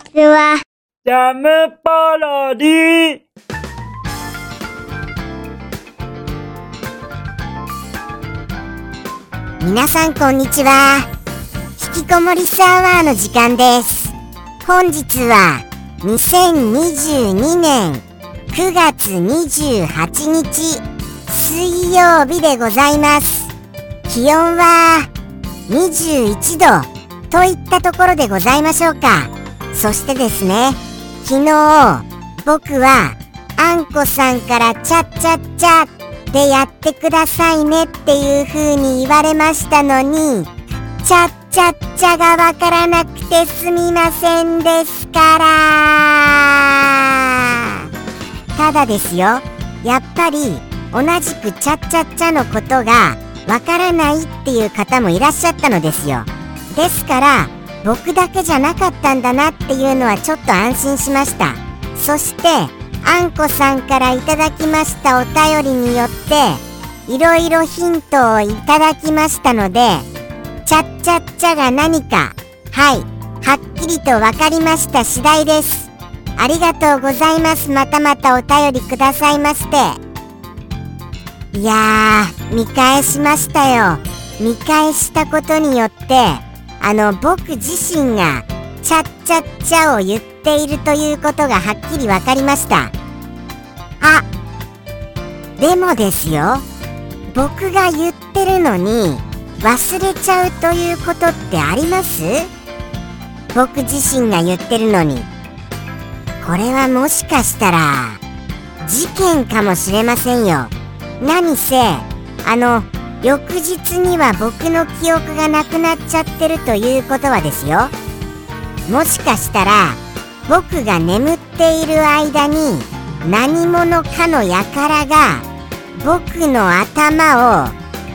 ちは。ジャムパロディ。皆さんこんにちは。引きこもりスアワーの時間です。本日は2022年9月28日水曜日でございます。気温は21度といったところでございましょうかそしてですね昨日僕はあんこさんからチャッチャッチャでやってくださいねっていう風に言われましたのにチャッチャッチャがわからなくてすみませんですから。ただですよやっぱり同じくチャッチャッチャのことがわからないっていう方もいらっしゃったのですよ。ですから僕だけじゃなかったんだなっていうのはちょっと安心しました。そしてあんこさんからいただきましたお便りによっていろいろヒントをいただきましたのでチャッチャッチャが何かはいはっきりと分かりました次第です。ありがとうございます。またまたお便りくださいまして。いやー見返しましたよ。見返したことによってあの僕自身がチャッチャッチャを言っているということがはっきり分かりました。あでもですよ。僕が言ってるのに忘れちゃうということってあります？僕自身が言ってるのに。これはもしかしたら事件かもしれませんよ。何せあの翌日には僕の記憶がなくなっちゃってるということはですよ。もしかしたら僕が眠っている間に何者かの輩が僕の頭を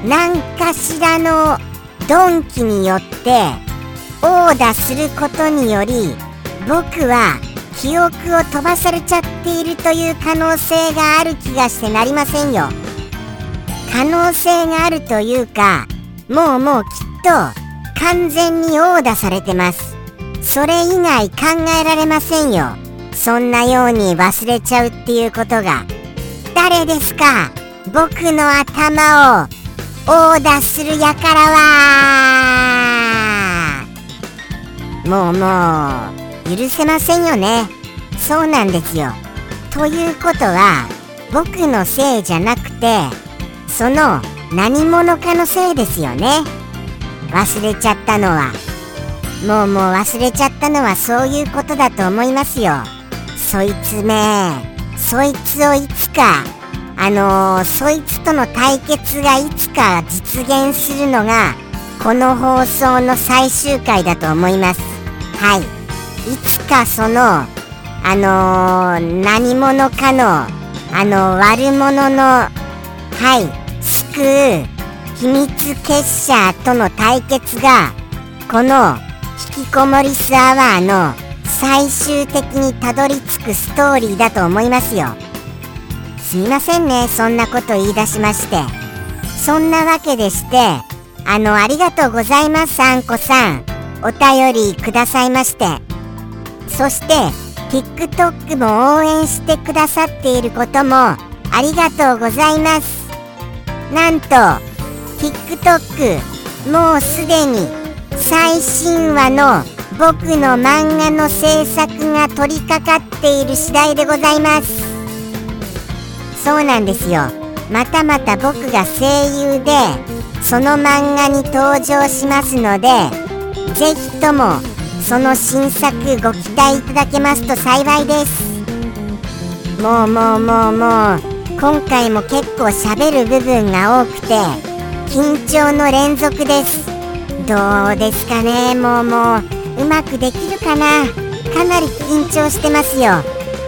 何かしらの鈍器によって殴打することにより僕は記憶を飛ばされちゃっているという可能性がある気がしてなりませんよ。可能性があるというかもうもうきっと完全に殴打されてます。それ以外考えられませんよ。そんなように忘れちゃうっていうことが。誰ですか？僕の頭を殴打するやからはもうもう許せませんよね。そうなんですよ。ということは僕のせいじゃなくてその何者かのせいですよね。忘れちゃったのは。もうもう忘れちゃったのはそういうことだと思いますよ。そいつめそいつをいつかあのー、そいつとの対決がいつか実現するのがこの放送の最終回だと思います。はい。いつかそのあのー、何者かのあの悪者のはい。救う秘密結社との対決がこの引きこもりスアワーの最終的にたどり着くストーリーだと思いますよすみませんねそんなこと言い出しまして。そんなわけでしてあのありがとうございますあんこさん。お便りくださいまして。そして TikTok も応援してくださっていることもありがとうございます。なんと TikTok もうすでに最新話の僕の漫画の制作が取り掛かっている次第でございます。そうなんですよ。またまた僕が声優でその漫画に登場しますのでぜひともその新作ご期待いただけますと幸いです。もうもうもうもう。今回も結構喋る部分が多くて緊張の連続です。どうですかねもうもううまくできるかな。かなり緊張してますよ。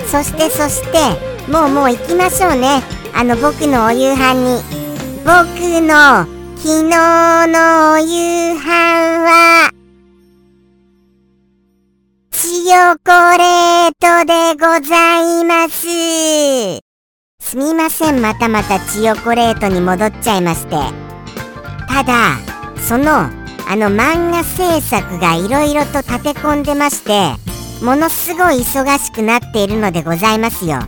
そしてそしてもうもう行きましょうね。あの僕のお夕飯に。僕の昨日のお夕飯はチヨコレートでございます。すみませんまたまたチヨコレートに戻っちゃいまして。ただそのあの漫画制作がいろいろと立て込んでましてものすごい忙しくなっているのでございますよ。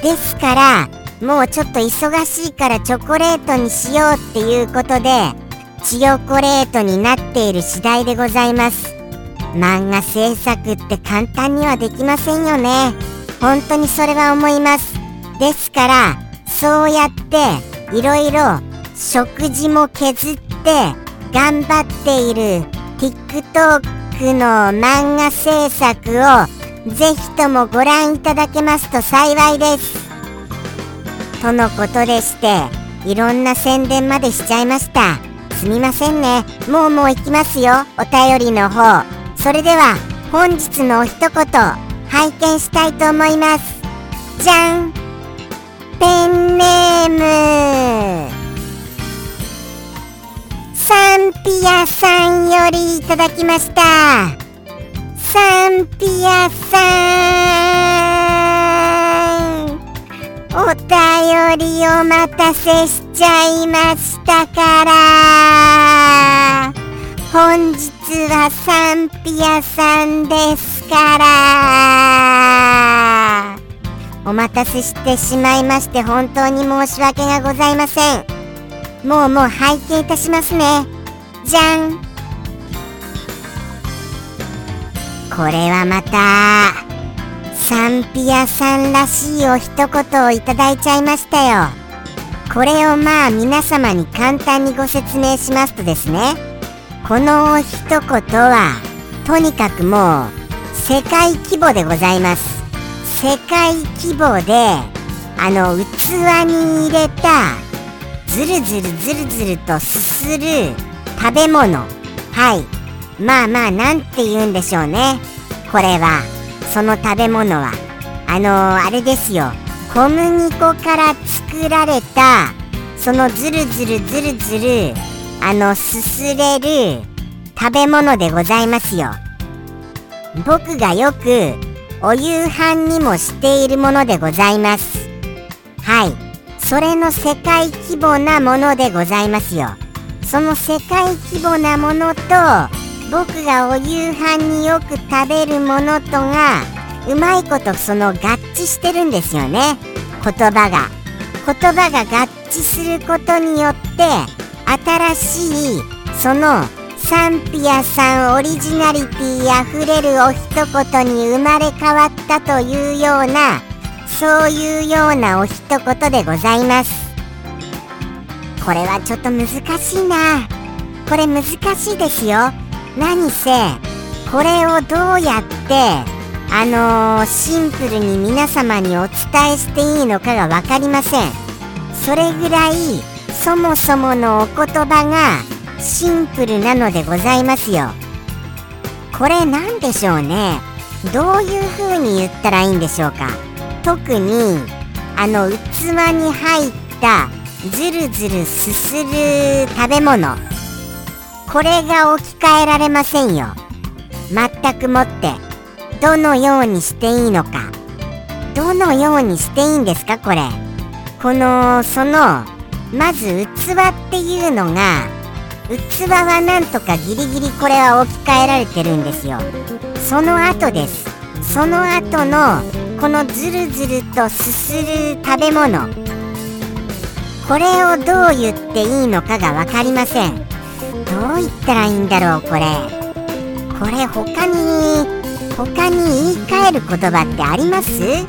ですからもうちょっと忙しいからチョコレートにしようっていうことでチヨコレートになっている次第でございます。漫画制作って簡単にはできませんよね。本当にそれは思います。ですからそうやっていろいろ食事も削って頑張っている TikTok の漫画制作をぜひともご覧いただけますと幸いです。とのことでしていろんな宣伝までしちゃいました。すみませんね。もうもう行きますよ。お便りの方。それでは本日のお一言拝見したいと思います。じゃん。ペンネーム。サンピアさんよりいただきました。サンピアさん。お便りお待たせしちゃいましたから。本日はサンピアさんですから。お待たせしてしまいまして本当に申し訳がございません。もうもう拝見いたしますね。じゃん。これはまたサンピアさんらしいお一言をいただいちゃいましたよ。これをまあ皆様に簡単にご説明しますとですね。このお一言はとにかくもう世界規模でございます。世界規模であの器に入れたずるずるずるずるとすする食べ物。はい。まあまあなんて言うんでしょうね。これは。その食べ物は。あのー、あれですよ。小麦粉から作られたそのずるずるずるずるあのすすれる食べ物でございますよ。僕がよくお夕飯にもしているものでございます。はい。それの世界規模なものでございますよ。その世界規模なものと僕がお夕飯によく食べるものとがうまいことその合致してるんですよね。言葉が。言葉が合致することによって新しいそのサンピアさんオリジナリティあふれるお一言に生まれ変わったというようなそういうようなお一言でございます。これはちょっと難しいな。これ難しいですよ。何せこれをどうやってあのー、シンプルに皆様にお伝えしていいのかが分かりません。それぐらいそもそものお言葉がシンプルなのでございますよ。これ何でしょうね。どういう風に言ったらいいんでしょうか。特にあの器に入ったずるずるすする食べ物。これが置き換えられませんよ。全くもって。どのようにしていいのか。どのようにしていいんですかこれ。このそのまず器っていうのが器はなんとかギリギリこれは置き換えられてるんですよ。その後です。その後のこのズルズルとすする食べ物。これをどう言っていいのかが分かりません。どう言ったらいいんだろうこれ。これ他に他に言い換える言葉ってあります？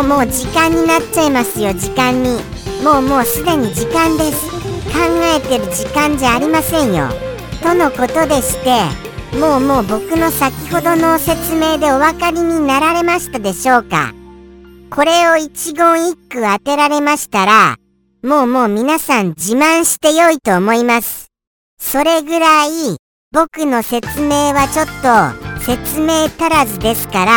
もうもう時間になっちゃいますよ時間に。もうもうすでに時間です。考えてる時間じゃありませんよ。とのことでしてもうもう僕の先ほどの説明でお分かりになられましたでしょうか。これを一言一句当てられましたらもうもう皆さん自慢してよいと思います。それぐらい僕の説明はちょっと説明足らずですから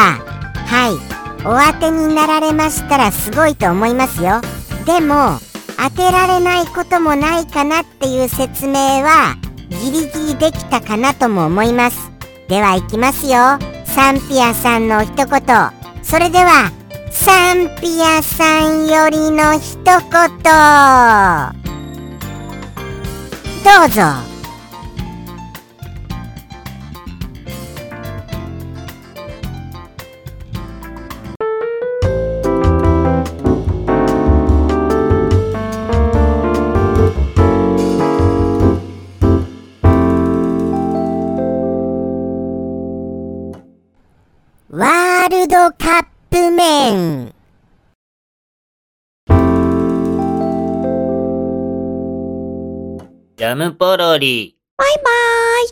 はい。お当てになられましたらすごいと思いますよ。でも当てられないこともないかなっていう説明はギリギリできたかなとも思います。ではいきますよ。サンピアさんの一言。それではサンピアさんよりの一言。どうぞ。カップ麺。ジャムポロリ。バイバイ